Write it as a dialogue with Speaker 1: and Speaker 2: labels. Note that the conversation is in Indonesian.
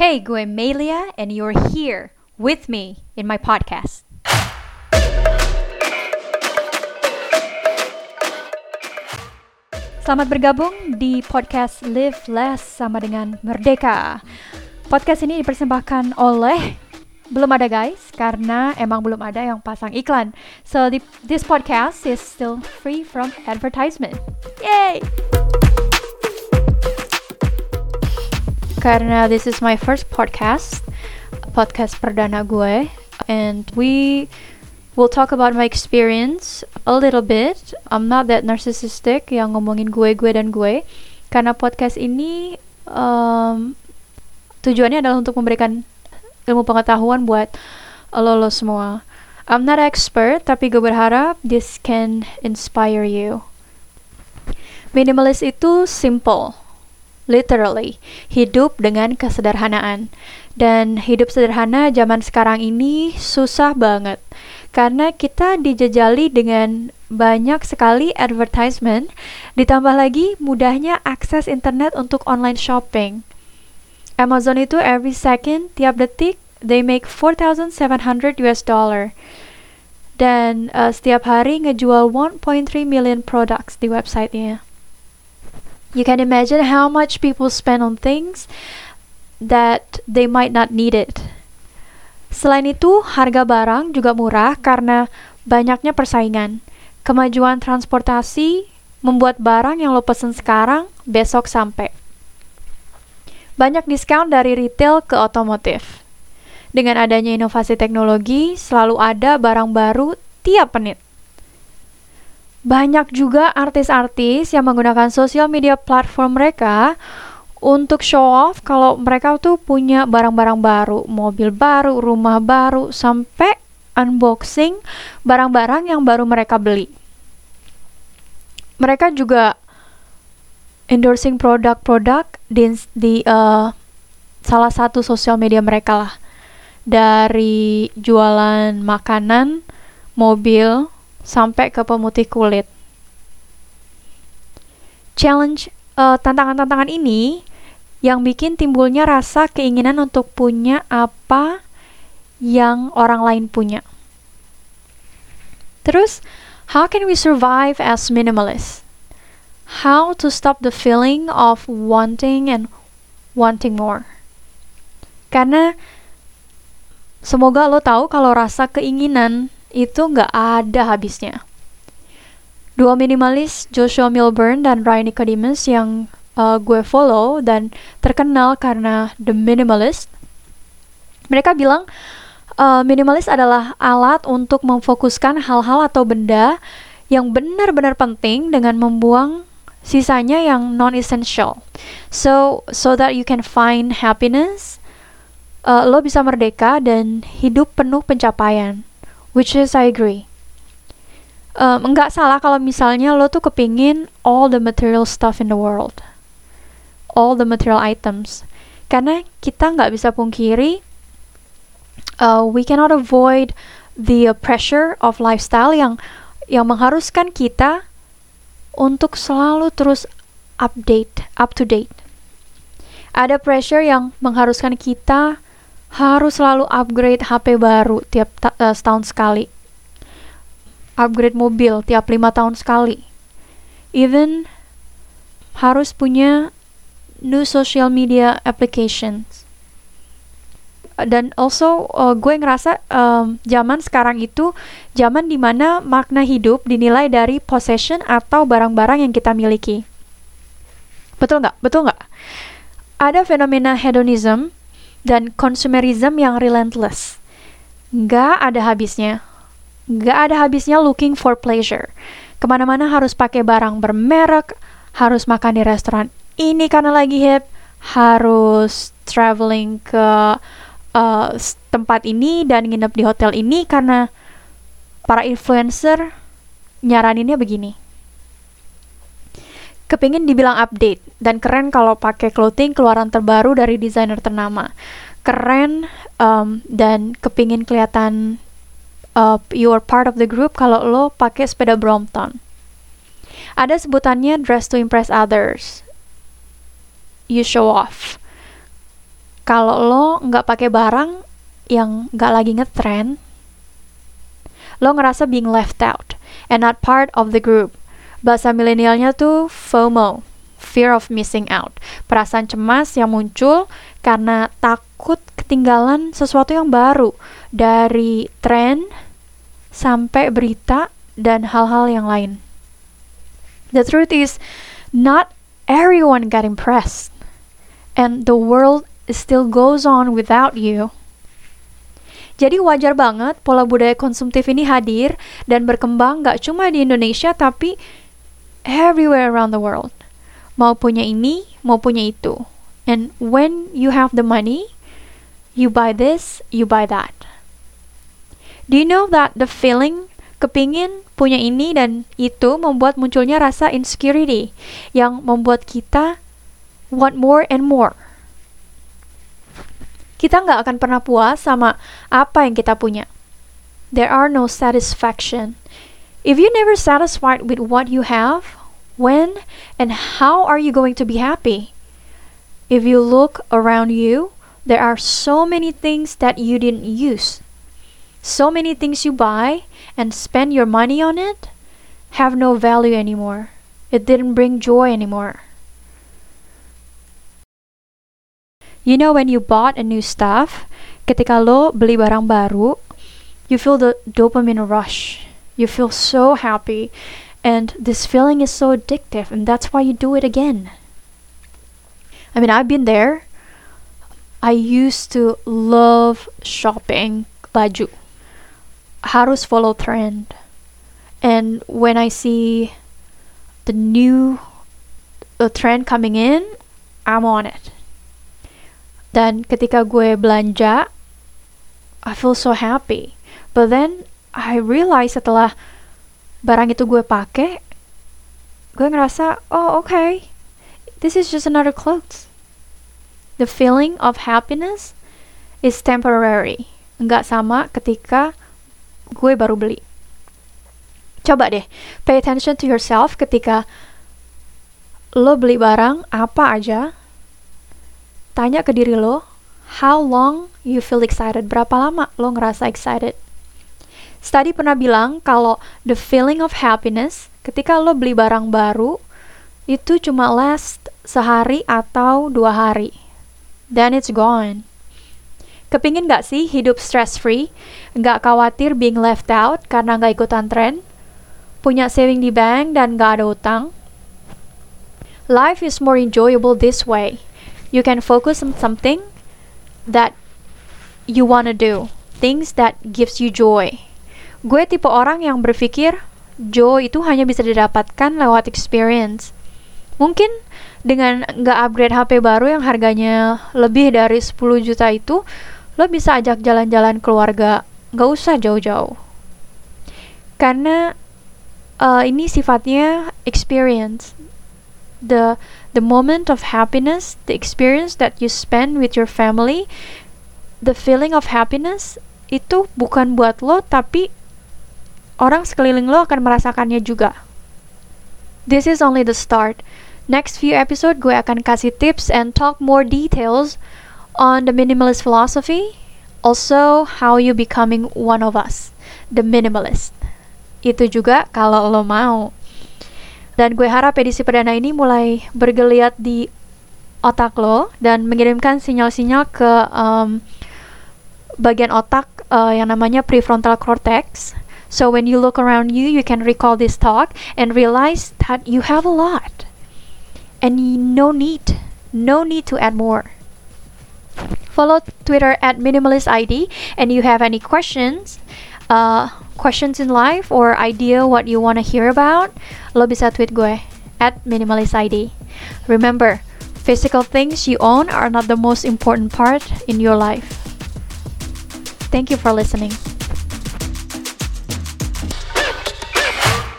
Speaker 1: Hey, gue Melia, and you're here with me in my podcast. Selamat bergabung di podcast Live Less sama dengan Merdeka. Podcast ini dipersembahkan oleh belum ada guys karena emang belum ada yang pasang iklan. So this podcast is still free from advertisement. Yay! Karena this is my first podcast, podcast perdana gue, and we will talk about my experience a little bit. I'm not that narcissistic yang ngomongin gue, gue dan gue. Karena podcast ini um, tujuannya adalah untuk memberikan ilmu pengetahuan buat lo, lo semua. I'm not expert, tapi gue berharap this can inspire you. Minimalis itu simple, literally, hidup dengan kesederhanaan. Dan hidup sederhana zaman sekarang ini susah banget. Karena kita dijejali dengan banyak sekali advertisement, ditambah lagi mudahnya akses internet untuk online shopping. Amazon itu every second, tiap detik, they make 4,700 US dollar. Dan uh, setiap hari ngejual 1.3 million products di websitenya. You can imagine how much people spend on things that they might not need it. Selain itu, harga barang juga murah karena banyaknya persaingan. Kemajuan transportasi membuat barang yang lo pesen sekarang besok sampai banyak diskon dari retail ke otomotif. Dengan adanya inovasi teknologi, selalu ada barang baru tiap menit. Banyak juga artis-artis yang menggunakan sosial media platform mereka untuk show off kalau mereka tuh punya barang-barang baru, mobil baru, rumah baru, sampai unboxing barang-barang yang baru mereka beli. Mereka juga endorsing produk-produk di, di uh, salah satu sosial media mereka lah dari jualan makanan, mobil, sampai ke pemutih kulit. Challenge tantangan tantangan-tantangan ini yang bikin timbulnya rasa keinginan untuk punya apa yang orang lain punya. Terus, how can we survive as minimalists? how to stop the feeling of wanting and wanting more. Karena semoga lo tahu kalau rasa keinginan itu nggak ada habisnya. Dua minimalis Joshua Milburn dan Ryan Nicodemus yang uh, gue follow dan terkenal karena The Minimalist. Mereka bilang uh, minimalis adalah alat untuk memfokuskan hal-hal atau benda yang benar-benar penting dengan membuang sisanya yang non essential so so that you can find happiness uh, lo bisa merdeka dan hidup penuh pencapaian which is I agree. Um, enggak salah kalau misalnya lo tuh kepingin all the material stuff in the world. All the material items. Karena kita nggak bisa pungkiri uh, we cannot avoid the pressure of lifestyle yang yang mengharuskan kita untuk selalu terus update, up to date. Ada pressure yang mengharuskan kita harus selalu upgrade HP baru tiap uh, setahun sekali. Upgrade mobil tiap lima tahun sekali. Even harus punya new social media applications dan also uh, gue ngerasa um, zaman sekarang itu zaman di mana makna hidup dinilai dari possession atau barang-barang yang kita miliki. Betul nggak? Betul nggak? Ada fenomena hedonism dan consumerism yang relentless. Nggak ada habisnya. Nggak ada habisnya looking for pleasure. Ke mana-mana harus pakai barang bermerek, harus makan di restoran ini karena lagi hip, harus traveling ke uh, tempat ini dan nginep di hotel ini karena para influencer nyaraninnya begini. Kepingin dibilang update dan keren kalau pakai clothing keluaran terbaru dari desainer ternama. Keren um, dan kepingin kelihatan uh, you are part of the group kalau lo pakai sepeda Brompton. Ada sebutannya dress to impress others. You show off kalau lo nggak pakai barang yang nggak lagi ngetrend, lo ngerasa being left out and not part of the group. Bahasa milenialnya tuh FOMO, fear of missing out. Perasaan cemas yang muncul karena takut ketinggalan sesuatu yang baru dari tren sampai berita dan hal-hal yang lain. The truth is, not everyone got impressed, and the world still goes on without you. Jadi wajar banget pola budaya konsumtif ini hadir dan berkembang gak cuma di Indonesia tapi everywhere around the world. Mau punya ini, mau punya itu. And when you have the money, you buy this, you buy that. Do you know that the feeling kepingin punya ini dan itu membuat munculnya rasa insecurity yang membuat kita want more and more kita nggak akan pernah puas sama apa yang kita punya. There are no satisfaction. If you're never satisfied with what you have, when and how are you going to be happy? If you look around you, there are so many things that you didn't use. So many things you buy and spend your money on it have no value anymore. It didn't bring joy anymore. You know when you bought a new stuff, ketika lo beli barang baru, you feel the dopamine rush. You feel so happy and this feeling is so addictive and that's why you do it again. I mean, I've been there. I used to love shopping baju. Harus follow trend. And when I see the new the trend coming in, I'm on it. Dan ketika gue belanja, I feel so happy. But then I realize setelah barang itu gue pakai, gue ngerasa, oh okay, this is just another clothes. The feeling of happiness is temporary. Nggak sama ketika gue baru beli. Coba deh, pay attention to yourself ketika lo beli barang apa aja tanya ke diri lo, how long you feel excited? Berapa lama lo ngerasa excited? Study pernah bilang kalau the feeling of happiness ketika lo beli barang baru itu cuma last sehari atau dua hari. Then it's gone. Kepingin gak sih hidup stress free? Gak khawatir being left out karena gak ikutan tren? Punya saving di bank dan gak ada utang? Life is more enjoyable this way you can focus on something that you wanna do things that gives you joy gue tipe orang yang berpikir joy itu hanya bisa didapatkan lewat experience. Mungkin dengan nggak upgrade HP baru yang harganya lebih dari 10 juta itu lo bisa ajak jalan-jalan keluarga. Nggak usah jauh-jauh. Karena uh, ini sifatnya experience. The the moment of happiness, the experience that you spend with your family, the feeling of happiness itu bukan buat lo tapi orang sekeliling lo akan merasakannya juga. This is only the start. Next few episode gue akan kasih tips and talk more details on the minimalist philosophy, also how you becoming one of us, the minimalist. Itu juga kalau lo mau. Dan gue harap edisi perdana ini mulai bergeliat di otak lo dan mengirimkan sinyal-sinyal ke um, bagian otak uh, yang namanya prefrontal cortex. So when you look around you, you can recall this talk and realize that you have a lot, and no need, no need to add more. Follow Twitter at minimalistid, and you have any questions, uh, questions in life or idea what you want to hear about, lo bisa tweet gue at minimalistid. Remember, physical things you own are not the most important part in your life. Thank you for listening.